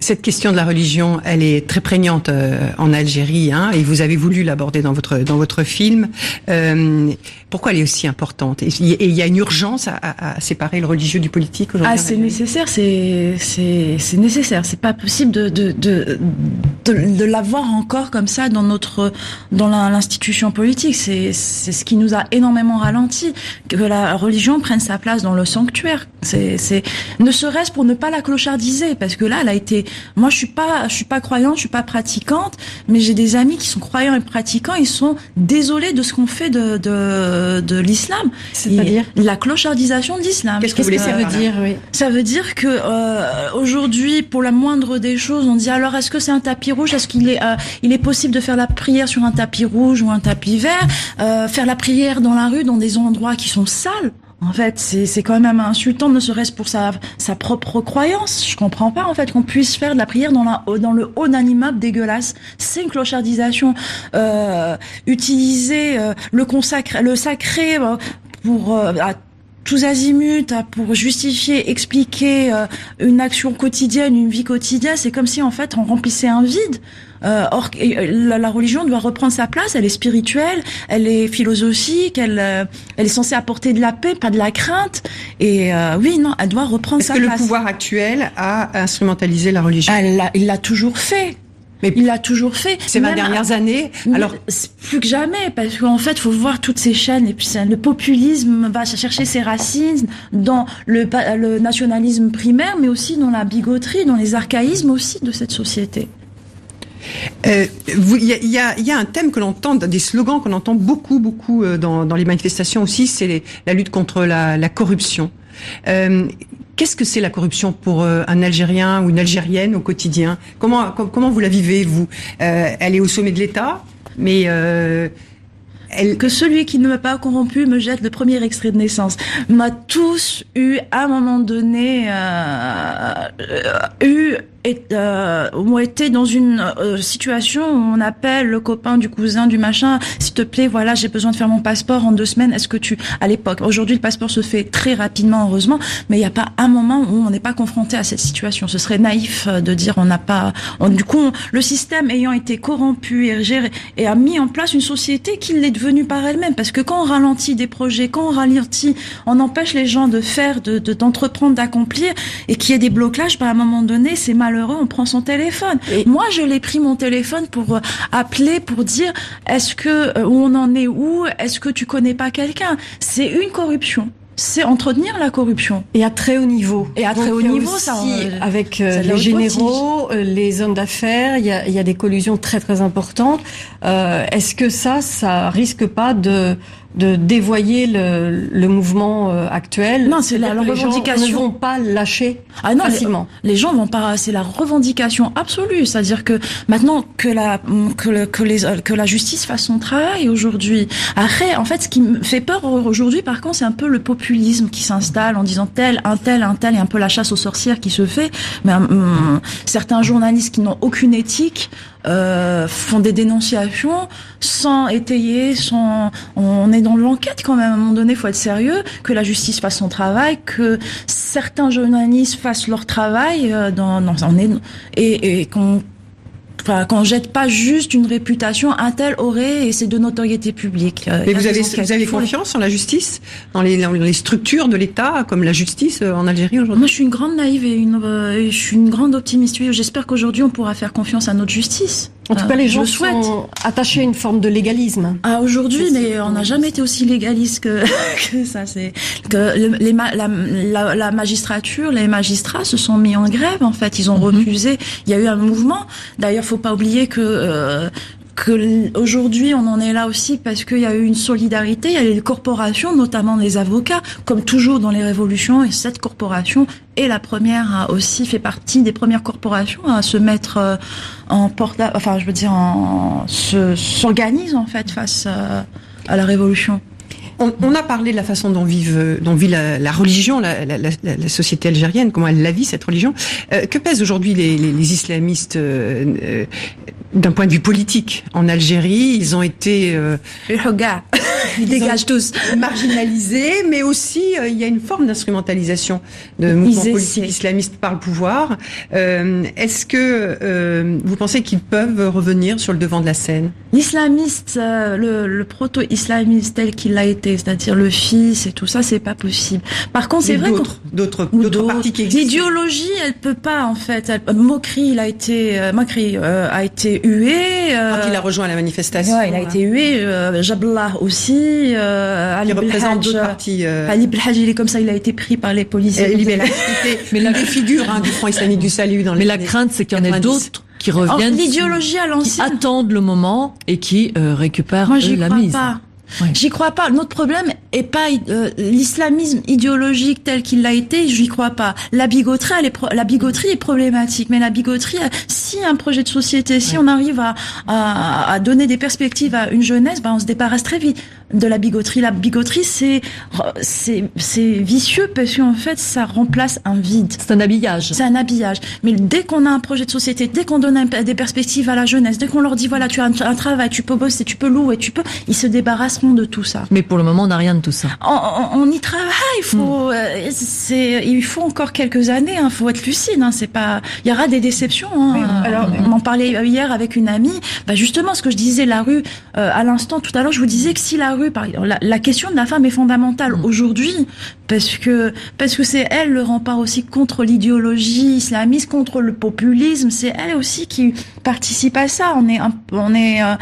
Cette question de la religion, elle est très prégnante euh, en Algérie, hein, et vous avez voulu l'aborder dans votre dans votre film. Euh, pourquoi elle est aussi importante? Et il y- a une urgence à, à- à séparer le religieux du politique aujourd'hui. Ah, c'est nécessaire, c'est c'est c'est nécessaire. C'est pas possible de de de de, de l'avoir encore comme ça dans notre dans l'institution politique. C'est c'est ce qui nous a énormément ralenti que la religion prenne sa place dans le sanctuaire. C'est c'est ne serait-ce pour ne pas la clochardiser parce que là, elle a été. Moi, je suis pas je suis pas croyante, je suis pas pratiquante, mais j'ai des amis qui sont croyants et pratiquants. Ils sont désolés de ce qu'on fait de de de l'islam. C'est-à-dire la clochardisation de l'islam. Qu'est-ce que vous voulez ça veut dire, oui. Ça veut dire que euh, aujourd'hui, pour la moindre des choses, on dit alors est-ce que c'est un tapis rouge? Est-ce qu'il est, euh, il est possible de faire la prière sur un tapis rouge ou un tapis vert Euh, Faire la prière dans la rue, dans des endroits qui sont sales? En fait, c'est quand même insultant, ne serait-ce pour sa, sa propre croyance. Je comprends pas, en fait, qu'on puisse faire de la prière dans, la, dans le haut d'un immeuble dégueulasse. C'est une clochardisation. Euh, utiliser euh, le, consacré, le sacré euh, pour... euh, à tous azimuts pour justifier, expliquer euh, une action quotidienne, une vie quotidienne, c'est comme si en fait on remplissait un vide. Euh, or, euh, la, la religion doit reprendre sa place. Elle est spirituelle, elle est philosophique, elle, euh, elle est censée apporter de la paix, pas de la crainte. Et euh, oui, non, elle doit reprendre Est-ce sa que le place. pouvoir actuel a instrumentalisé la religion? Elle l'a- il l'a toujours fait. Mais il l'a toujours fait. Ces 20 Même dernières années, alors c'est plus que jamais, parce qu'en fait, faut voir toutes ces chaînes. Et puis, le populisme va chercher ses racines dans le, le nationalisme primaire, mais aussi dans la bigoterie, dans les archaïsmes aussi de cette société. Euh, Il y, a, un thème que l'on entend, des slogans qu'on entend beaucoup, beaucoup euh, dans, les manifestations aussi, c'est la lutte contre la, corruption. Euh, Qu'est-ce que c'est la corruption pour un Algérien ou une Algérienne au quotidien? Comment, com- comment vous la vivez, vous? Elle est au sommet de l'État, mais. Que celui qui ne m'a pas corrompu me jette le premier extrait de naissance. M'a tous eu, à un moment donné, eu et, euh, ont été dans une euh, situation où on appelle le copain du cousin du machin, s'il te plaît, voilà, j'ai besoin de faire mon passeport en deux semaines. Est-ce que tu, à l'époque, aujourd'hui le passeport se fait très rapidement, heureusement, mais il n'y a pas un moment où on n'est pas confronté à cette situation. Ce serait naïf euh, de dire on n'a pas. on- du coup, le système ayant été corrompu et géré et a mis en place une société qui l'est devenue par elle-même, parce que quand on ralentit des projets, quand on ralentit, on empêche les gens de faire, de de- d'entreprendre, d'accomplir, et qu'il y ait des blocages, bah, à un moment donné, c'est malheureux, on prend son téléphone. Moi, je l'ai pris mon téléphone pour euh, appeler, pour dire est-ce que euh, on en est où, est-ce que tu connais pas quelqu'un? C'est une corruption. C'est entretenir la corruption. Et à très haut niveau. Et à très haut niveau, aussi, ça. euh, avec euh, les généraux, euh, les hommes d'affaires, il y a, il y a des collusions très très importantes. Euh, Est-ce que ça, ça risque pas de de dévoyer le, le mouvement euh, actuel Non, c'est la, que les gens revendication. ne vont pas lâcher Ah non, facilement. Les, les gens vont pas. C'est la revendication absolue, c'est-à-dire que maintenant que la que, le- que les que la justice fasse son travail aujourd'hui. Après, en fait, ce qui me fait peur aujourd'hui, par contre, c'est un peu le populisme qui s'installe en disant tel, un tel, un tel, et un peu la chasse aux sorcières qui se fait. Mais hum, certains journalistes qui n'ont aucune éthique. Euh, font des dénonciations sans étayer, sans on est dans l'enquête quand même. À un moment donné, faut être sérieux, que la justice fasse son travail, que certains journalistes fassent leur travail euh, dans, dans on est et, et qu'on Enfin, qu'on jette pas juste une réputation, un tel aurait et c'est de notoriété publique. Euh, Mais vous avez, vous avez confiance en la justice, dans les, dans les structures de l'État, comme la justice euh, en Algérie aujourd'hui? Moi, je suis une grande naïve et, une, euh, je suis une grande optimiste. J'espère qu'aujourd'hui, on pourra faire confiance à notre justice. En tout cas, les je gens le souhaite. sont attachés à une forme de légalisme. Ah, aujourd'hui, mais on n'a jamais été aussi légaliste que, que ça. C'est que le- les la, la, la magistrature, les magistrats se sont mis en grève. En fait, ils ont refusé. Il y a eu un mouvement. D'ailleurs, faut pas oublier que euh, que aujourd'hui on en est là aussi parce qu'il y a eu une solidarité. Il y a les corporations, notamment les avocats, comme toujours dans les révolutions. Et cette corporation est la première aussi fait partie des premières corporations à se mettre euh, en porte, enfin je veux dire, en se s'organise en fait face euh, à la révolution. On, on, a parlé de la façon dont, vive, dont vit la, la religion, la, la, la, société algérienne, comment elle la vit cette religion. Euh, que pèsent aujourd'hui les, les, les, islamistes euh, euh, d'un point de vue politique en Algérie? Ils ont été... Euh, ils dégagent tous. Marginalisés, mais aussi euh, il y a une forme d'instrumentalisation de mouvements politiques islamistes par le pouvoir. Est-ce que vous pensez qu'ils peuvent revenir sur le devant de la scène? L'islamiste, le, le proto-islamiste tel qu'il a été, c'est-à-dire le fils et tout ça, c'est pas possible. Par contre, c'est vrai d'autres d'autres partis qui existent. L'idéologie, elle peut pas en fait. Elle, Mokri, il a été euh, Mokri euh, a été hué. Euh, Quand il a rejoint la manifestation. Ouais, il a été hué. Euh, Jablah aussi. Euh, Ali représente d'autres partis. Euh... Ali Belhaj, il est comme ça, il a été pris par les policiers. mais la figure hein, du Front islamique du salut dans Mais la crainte, c'est qu'il y en ait d'autres qui reviennent, l'idéologie à l'ancienne, qui attendent le moment et qui euh, récupèrent Moi, eux, la crois mise. Pas. Ouais. J'y crois pas. Notre problème est pas euh, l'islamisme idéologique tel qu'il l'a été. J'y crois pas. La bigoterie, elle est pro la bigoterie est problématique. Mais la bigoterie, si un projet de société, si ouais. on arrive à, à, à, donner des perspectives à une jeunesse, ben on se débarrasse très vite de la bigoterie. La bigoterie, c'est c'est c'est vicieux parce qu'en fait, ça remplace un vide. C'est un habillage. C'est un habillage. Mais dès qu'on a un projet de société, dès qu'on donne un, des perspectives à la jeunesse, dès qu'on leur dit voilà, tu as un, un, travail, tu peux bosser, tu peux louer, tu peux, ils se débarrasseront de tout ça. Mais pour le moment, on n'a rien de tout ça. On, on, on y travaille. Il faut, mmh. euh, c'est, il faut encore quelques années. Il hein, faut être lucide. Hein, c'est pas, il y aura des déceptions. Hein. Oui, alors, on en parlait hier avec une amie. Bah justement, ce que je disais, la rue, euh, à l'instant tout à l'heure, je vous disais que si la rue, par exemple, la, la question de la femme est fondamentale mmh. aujourd'hui parce que parce que c'est elle le rempart aussi contre l'idéologie islamiste, contre le populisme. C'est elle aussi qui participe à ça. On est, on est, euh,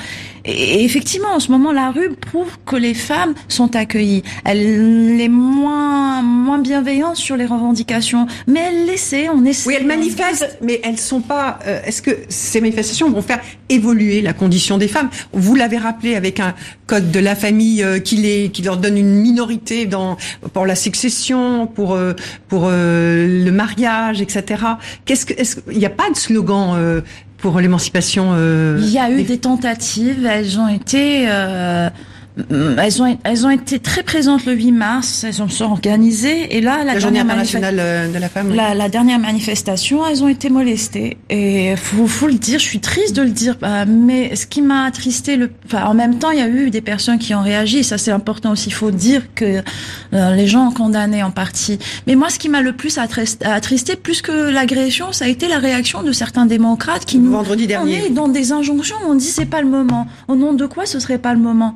et effectivement, en ce moment, la rue prouve que les femmes sont accueillies. Elle est moins moins bienveillante sur les revendications, mais elle l'essaie. On essaie. Oui, elles manifestent, mais elles sont pas. Euh, Est-ce que ces manifestations vont faire évoluer la condition des femmes? Vous l'avez rappelé avec un code de la famille euh, qui les qui leur donne une minorité dans pour la succession, pour euh, pour euh, le mariage, etc. Qu'est-ce que est-ce il n'y a pas de slogan euh, pour l'émancipation Il y a eu des... des tentatives, elles ont été elles ont, elles ont été très présentes le 8 mars, elles ont sont organisées et là la, la journée internationale de la femme. La, la, dernière manifestation, elles ont été molestées et faut, faut le dire, je suis triste de le dire, mais ce qui m'a attristé, le, enfin en même temps il y a eu des personnes qui ont réagi, ça c'est important aussi, il faut dire que euh, les gens ont condamné en partie. Mais moi ce qui m'a le plus attristé, plus que l'agression, ça a été la réaction de certains démocrates qui nous vendredi dernier. On est dans des injonctions, on dit c'est pas le moment. Au nom de quoi ce serait pas le moment?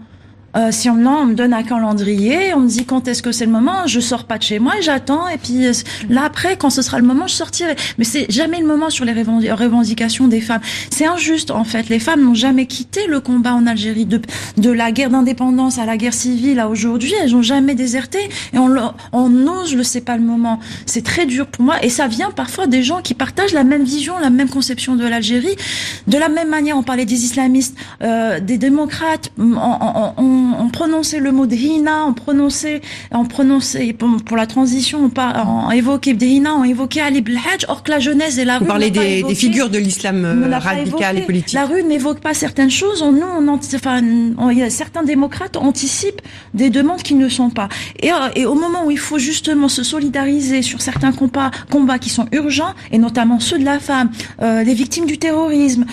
Euh, si on, non, on me donne un calendrier, on me dit quand est-ce que c'est le moment, je sors pas de chez moi j'attends et puis euh, là après quand ce sera le moment je sortirai. Mais c'est jamais le moment sur les revendications des femmes. C'est injuste en fait. Les femmes n'ont jamais quitté le combat en Algérie de de la guerre d'indépendance à la guerre civile à aujourd'hui. Elles n'ont jamais déserté et on on ose le c'est pas le moment. C'est très dur pour moi et ça vient parfois des gens qui partagent la même vision, la même conception de l'Algérie. De la même manière, on parlait des islamistes, euh, des démocrates. On, on, on on prononçait le mot d'Hina, on prononçait, on prononçait pour, pour la transition, on, par, on évoquait d'Hina, on évoquait Ali Belhadj, or que la jeunesse et la Vous rue. des, des, figures de l'islam radical et politique. La rue n'évoque pas certaines choses. On, nous, on, enfin, on, certains démocrates anticipent des demandes qui ne sont pas. Et, et au moment où il faut justement se solidariser sur certains combats, combats qui sont urgents, et notamment ceux de la femme, euh, les victimes du terrorisme,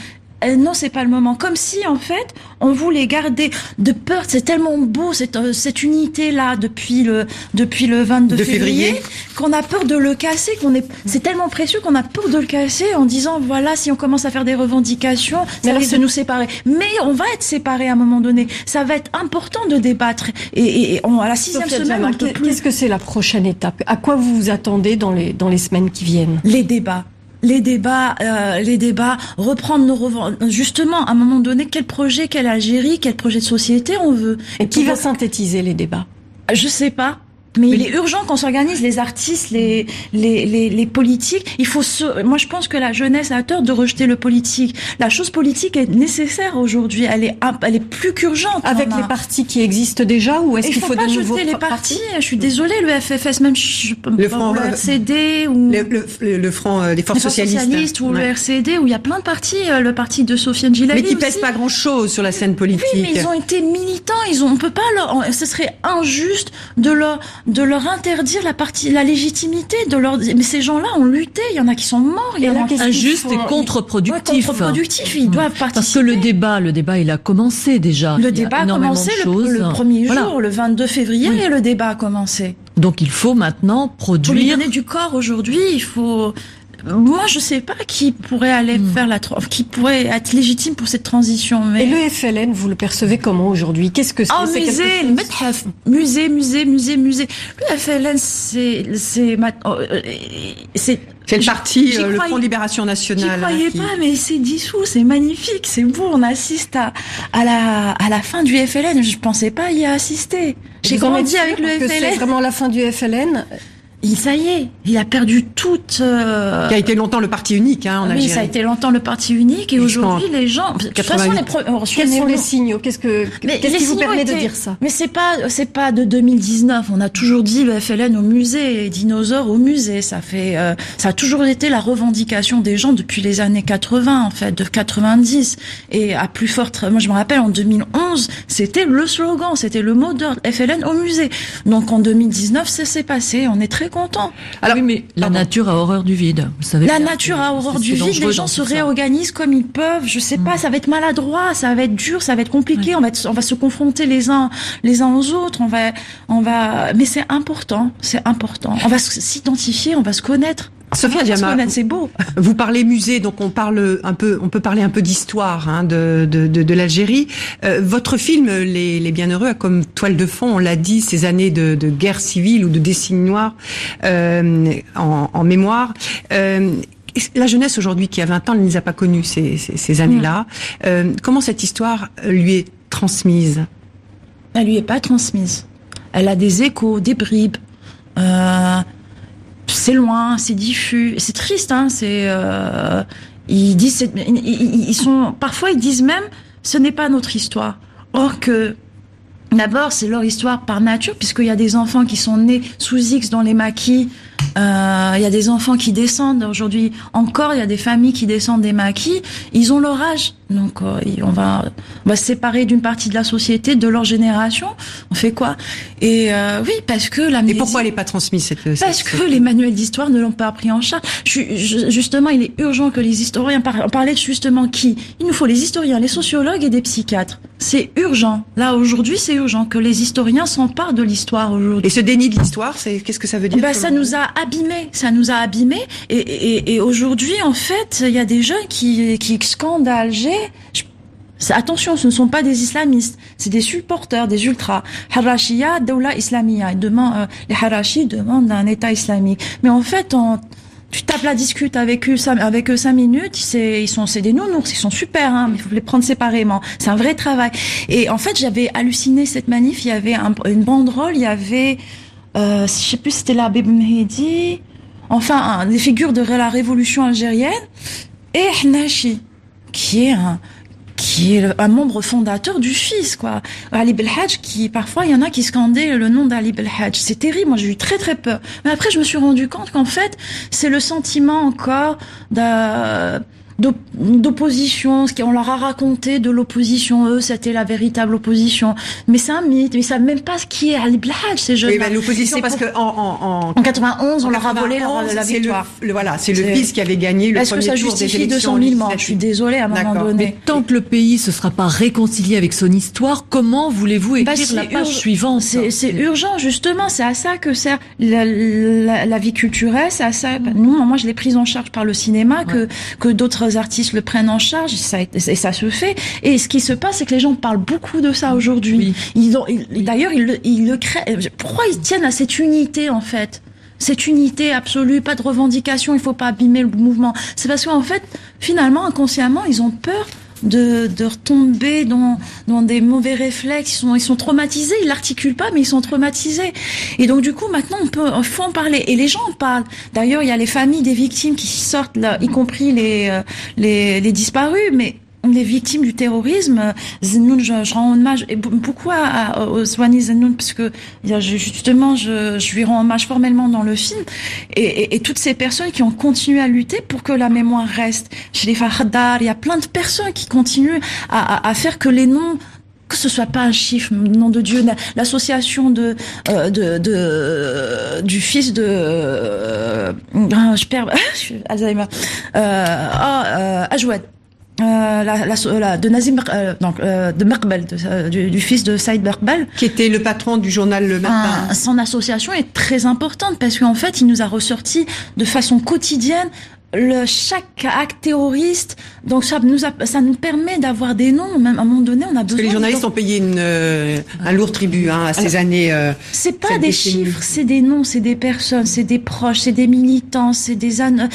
euh, non, c'est pas le moment. Comme si, en fait, on voulait garder de peur. C'est tellement beau cette, euh, cette unité là depuis le depuis le 22 de février, février. qu'on a peur de le casser. Qu'on est c'est tellement précieux qu'on a peur de le casser en disant voilà si on commence à faire des revendications, ça risque de nous séparer. Mais on va être séparés à un moment donné. Ça va être important de débattre. Et, et, et on, à la sixième semaine, qu'est-ce que c'est la prochaine étape? À quoi vous vous attendez dans les dans les semaines qui viennent? Les débats les débats, euh, les débats, reprendre nos justement à un moment donné quel projet, quelle Algérie, quel projet de société on veut? Et qui va synthétiser les débats? Je sais pas. Mais, il est urgent qu'on s'organise, les artistes, les, les, les, les, politiques. Il faut se... Moi, je pense que la jeunesse a tort de rejeter le politique. La chose politique est nécessaire aujourd'hui. Elle est, elle est plus qu'urgente. Avec les partis qui existent déjà ou est-ce qu'il faut, faut pas de nouveaux jeter les partis Je suis désolée, le FFS, même je, le, front, le RCD ou le, le, le front euh, des forces socialistes, socialistes ou ouais. le RCD où il y a plein de partis. euh, Le parti de Sofiane Gilavi mais qui pèsent pas grand-chose sur la scène politique. Oui, mais ils ont été militants. Ils ont, on peut pas leur. Ce serait injuste de leur de leur interdire la partie, la légitimité de leur. Mais ces gens-là ont lutté. Il y en a qui sont morts. Il y en a qui injuste et contre-productif. Ouais, contre-productif. Ils doivent participer. Parce que le débat, le débat, il a commencé déjà. Le débat a, commencé le, le, premier voilà. jour, le 22 février, oui. et le débat a commencé. Donc il faut maintenant produire. Pour lui donner du corps aujourd'hui, il faut. Moi, je sais pas qui pourrait aller mmh. faire la qui pourrait être légitime pour cette transition. Mais... Et le FLN, vous le percevez comment aujourd'hui? Qu'est-ce que c'est? Oh, musée, le Methaf, musée, musée, musée, musée. Le FLN, c'est, c'est, c'est. C'est le parti, euh, le Front de Libération Nationale. J'y croyais qui... pas, mais c'est dissous, c'est magnifique, c'est beau. On assiste à, à la, à la fin du FLN. Je pensais pas y assister. J'ai grandi avec le FLN. C'est vraiment la fin du FLN. Il, ça y est, il a perdu toute. Euh... Qui a été longtemps le parti unique, hein, en oui, Algérie. ça a été longtemps le parti unique, et aujourd'hui les gens. De toute façon, les pro... quels sont les signaux Qu'est-ce que qu'est-ce qui vous permet étaient... de dire ça Mais c'est pas c'est pas de 2019. On a toujours dit le FLN au musée, les dinosaures au musée. Ça fait euh, ça a toujours été la revendication des gens depuis les années 80 en fait, de 90 et à plus forte. Moi, je me rappelle en 2011, c'était le slogan, c'était le mot d'ordre FLN au musée. Donc en 2019, ça s'est passé. On est très content. Alors, oui, mais la pardon. nature a horreur du vide. Vous savez la nature a horreur du vide. Les gens se réorganisent comme ils peuvent. Je sais pas, mmh. ça va être maladroit, ça va être dur, ça va être compliqué. Ouais. On va, être, on va se confronter les uns, les uns aux autres. On va, on va. Mais c'est important, c'est important. On va s'identifier, on va se connaître. Sophia Diama, c'est beau. Vous parlez musée, donc on parle un peu, on peut parler un peu d'histoire hein, de, de, de, de l'Algérie. Euh, votre film, Les, Les Bienheureux, a comme toile de fond, on l'a dit, ces années de, de, guerre civile ou de décennie noire euh, en, en, mémoire. Euh, la jeunesse aujourd'hui qui a 20 ans ne les a pas connues ces, ces, ces années-là. Mmh. comment cette histoire lui est transmise? Elle lui est pas transmise. Elle a des échos, des bribes. Euh, c'est loin, c'est diffus, c'est triste. Hein, c'est euh, ils disent, ils, ils, sont parfois ils disent même, ce n'est pas notre histoire. Or que d'abord c'est leur histoire par nature, puisqu'il y a des enfants qui sont nés sous X dans les maquis. Euh, il y a des enfants qui descendent aujourd'hui encore. Il y a des familles qui descendent des maquis. Ils ont leur âge, donc euh, on va on va se séparer d'une partie de la société, de leur génération. On fait quoi? Et euh, oui, parce que la. Et pourquoi elle n'est pas transmise cette Parce cette, que les manuels d'histoire ne l'ont pas pris en charge. Je, je, justement, il est urgent que les historiens par, parlaient justement qui? Il nous faut les historiens, les sociologues et des psychiatres. C'est urgent. Là aujourd'hui, c'est urgent que les historiens s'emparent de l'histoire aujourd'hui. Et ce déni de l'histoire, c'est qu'est-ce que ça veut dire bah, ça nous a abîmé, ça nous a abîmé. Et, et, et aujourd'hui, en fait, il y a des jeunes qui, qui scandent à Alger. Attention, ce ne sont pas des islamistes, c'est des supporters, des ultras. Harashia, Daula Islamia. Euh, les Harashi demandent un État islamique. Mais en fait, tu tapes la discute avec eux, avec eux cinq minutes, c'est, ils sont, c'est des nounours, ils sont super, hein, mais il faut les prendre séparément. C'est un vrai travail. Et en fait, j'avais halluciné cette manif. Il y avait un, une banderole, il y avait, euh, je sais plus, c'était la enfin, un, des figures de la révolution algérienne, et Hnachi, qui est un, qui est un membre fondateur du FIS, quoi. Ali Belhadj, qui, parfois, il y en a qui scandaient le nom d'Ali Belhadj. C'est terrible, moi j'ai eu très très peur. Mais après, je me suis rendu compte qu'en fait, c'est le sentiment encore de d'opposition, ce qu'on leur a raconté de l'opposition, eux, c'était la véritable opposition. Mais c'est un mythe, mais ils savent même pas ce qui est Ali Belhadj, ces jeunes. Oui, bah, l'opposition, parce que en, en, en, 91, on leur a volé la, la victoire. Le, le, voilà, c'est le fils qui avait gagné le premier que ça tour des élections 200 000 morts? Je suis désolée à un moment donné. Mais tant que le pays se sera pas réconcilié avec son histoire, comment voulez-vous écrire bah, la page suivante? C'est urgent, justement. C'est à ça que sert la, la, la vie culturelle. C'est à ça. Nous, moi, je l'ai prise en charge par le cinéma, ouais. que que d'autres artistes le prennent en charge. Ça, et ça se fait. Et ce qui se passe, c'est que les gens parlent beaucoup de ça aujourd'hui. Oui. Ils ont, ils, d'ailleurs, ils le, ils le créent. Pourquoi ils tiennent à cette unité en fait? cette unité absolue, pas de revendication, il faut pas abîmer le mouvement. C'est parce qu'en fait, finalement, inconsciemment, ils ont peur de, de retomber dans, dans des mauvais réflexes. Ils sont, ils sont traumatisés. Ils l'articulent pas, mais ils sont traumatisés. Et donc, du coup, maintenant, on peut, faut en parler. Et les gens en parlent. D'ailleurs, il y a les familles des victimes qui sortent, là, y compris les, euh, les, les disparus, mais les victimes du terrorisme, Zenoun, je, je rends hommage. Et beaucoup à, à, au Swani Zenoun, parce que justement, je, je lui rends hommage formellement dans le film, et, et, et, toutes ces personnes qui ont continué à lutter pour que la mémoire reste. Chez les Fahdar, il y a plein de personnes qui continuent à, à, à faire que les noms que ce soit pas un chiffre, nom de Dieu, l'association de, euh, de, de, du fils de, euh, je perds, Alzheimer, euh, oh, euh, Ajouad. Euh, la, la, la, de Nazim euh, donc euh, de Merkbel de, du, du, fils de Saïd Merkbel qui était le patron du journal Le Matin. Un, son association est très importante parce qu'en fait il nous a ressorti de façon quotidienne le, chaque acte terroriste, donc ça nous, a, ça nous permet d'avoir des noms. Même à un moment donné, on a besoin. Parce que les journalistes ont payé une, euh, un lourd tribut hein, à ces Alors, années. Euh, c'est pas des chiffres, c'est des noms, c'est des personnes, c'est des proches, c'est des militants, c'est des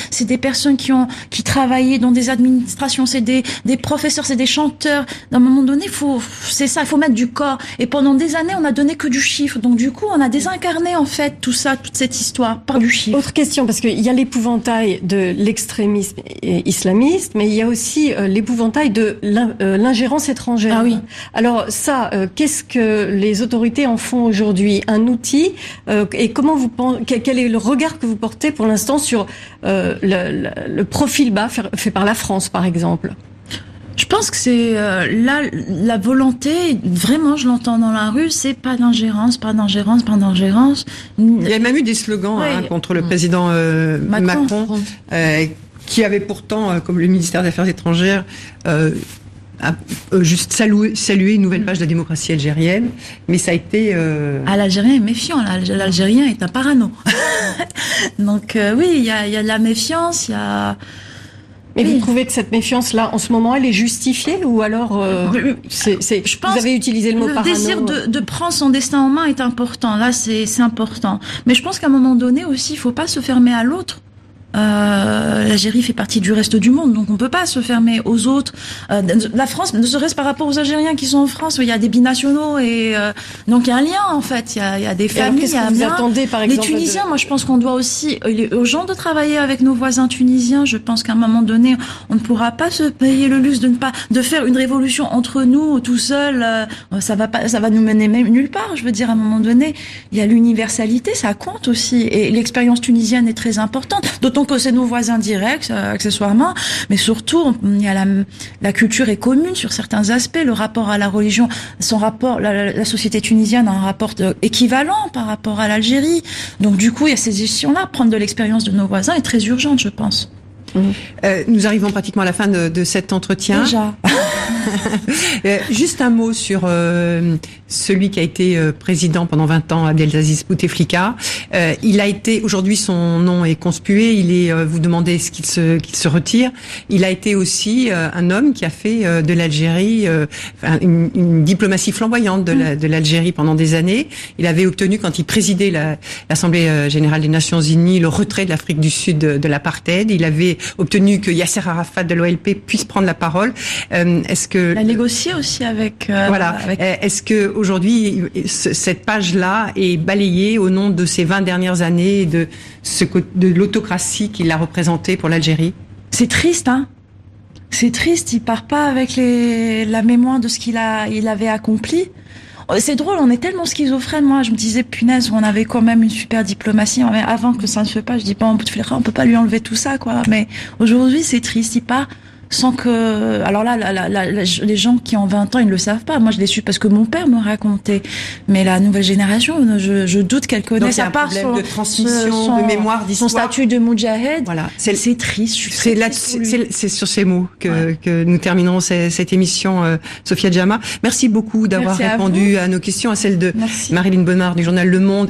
c'est des personnes qui ont qui travaillaient dans des administrations, c'est des des professeurs, c'est des chanteurs. À un moment donné, faut c'est ça, il faut mettre du corps. Et pendant des années, on a donné que du chiffre. Donc du coup, on a désincarné en fait tout ça, toute cette histoire par du chiffre. Autre question, parce qu'il y a l'épouvantail de l'extrémisme islamiste, mais il y a aussi euh, l'épouvantail de l'ingérence étrangère. Ah oui. Alors ça, euh, qu'est-ce que les autorités en font aujourd'hui? Un outil euh, Et comment vous pensez Quel est le regard que vous portez pour l'instant sur le, le, le, profil bas fait par la France, par exemple? Je pense que c'est euh, là la volonté, vraiment, je l'entends dans la rue, c'est pas d'ingérence, pas d'ingérence, pas d'ingérence. Il y a même eu des slogans oui. hein, contre le président euh, Macron, Macron euh, qui avait pourtant, comme le ministère des Affaires étrangères, a, juste salué, salué une nouvelle page de la démocratie algérienne, mais ça a été. Euh... Ah, l'Algérien est méfiant. L'Algérien est un parano. Donc oui, il y a, y a de la méfiance, il y a. Oui. vous trouvez que cette méfiance-là, en ce moment, elle est justifiée ou alors euh, c'est, c'est, je pense vous avez utilisé le mot le parano désir de, de, prendre son destin en main est important. Là, c'est, c'est important. Mais je pense qu'à un moment donné aussi, il faut pas se fermer à l'autre. Euh, L'Algérie fait partie du reste du monde, donc on peut pas se fermer aux autres. Euh, la France, ne serait-ce par rapport aux Algériens qui sont en France, il y a des binationaux et euh, donc il y a un lien en fait. Il y a, il y a des familles, il y a un lien. Attendez, par exemple, les Tunisiens, de... moi je pense qu'on doit aussi, il est urgent de travailler avec nos voisins tunisiens. Je pense qu'à un moment donné, on ne pourra pas se payer le luxe de ne pas de faire une révolution entre nous tout seul. Euh, ça va pas, ça va nous mener même nulle part. Je veux dire, à un moment donné, il y a l'universalité, ça compte aussi, et l'expérience tunisienne est très importante. D'autant que c'est nos voisins directs, euh, accessoirement, mais surtout, il y a la, la, culture est commune sur certains aspects, le rapport à la religion, son rapport, la, la société tunisienne a un rapport de, équivalent par rapport à l'Algérie. Donc du coup, il y a ces gestions-là. Prendre de l'expérience de nos voisins est très urgente, je pense. Mmh. Euh, nous arrivons pratiquement à la fin de, de cet entretien. Déjà. euh, juste un mot sur euh, celui qui a été euh, président pendant 20 ans, Abdelaziz Bouteflika. Euh, il a été, aujourd'hui son nom est conspué, il est, vous demandez ce qu'il se, qu'il se retire. Il a été aussi un homme qui a fait de l'Algérie une, une, diplomatie flamboyante de, la, de l'Algérie pendant des années. Il avait obtenu, quand il présidait la, l'Assemblée générale des Nations Unies, le retrait de l'Afrique du Sud de, de l'apartheid. Il avait obtenu que Yasser Arafat de l'OLP puisse prendre la parole. est-ce que... Il a négocié aussi avec... voilà. Avec... Est-ce que aujourd'hui, cette page-là est balayée au nom de ces 20 dernières années de, ce, de l'autocratie qu'il a représentée pour l'Algérie? C'est triste, hein C'est triste, il part pas avec les, la mémoire de ce qu'il a, il avait accompli. C'est drôle, on est tellement schizophrène. Moi, je me disais, punaise, on avait quand même une super diplomatie. Avant que ça ne se fait pas, je dis, bon, on peut pas lui enlever tout ça, quoi. Mais aujourd'hui, c'est triste, il part sans que alors là la, la, la, les gens qui ont 20 ans ils ne le savent pas. Moi je l'ai su parce que mon père me racontait. Mais la nouvelle génération je, je doute qu'elle connaisse à part son, de transmission son, de mémoire d'histoire. son statut de moudjahed voilà. C'est triste c'est là c'est sur ces mots que, ouais. que nous terminerons cette, cette émission euh, Sophia Djama. Merci beaucoup d'avoir répondu à, à, nos questions à celles de merci. Marilyn Bonnard du journal Le Monde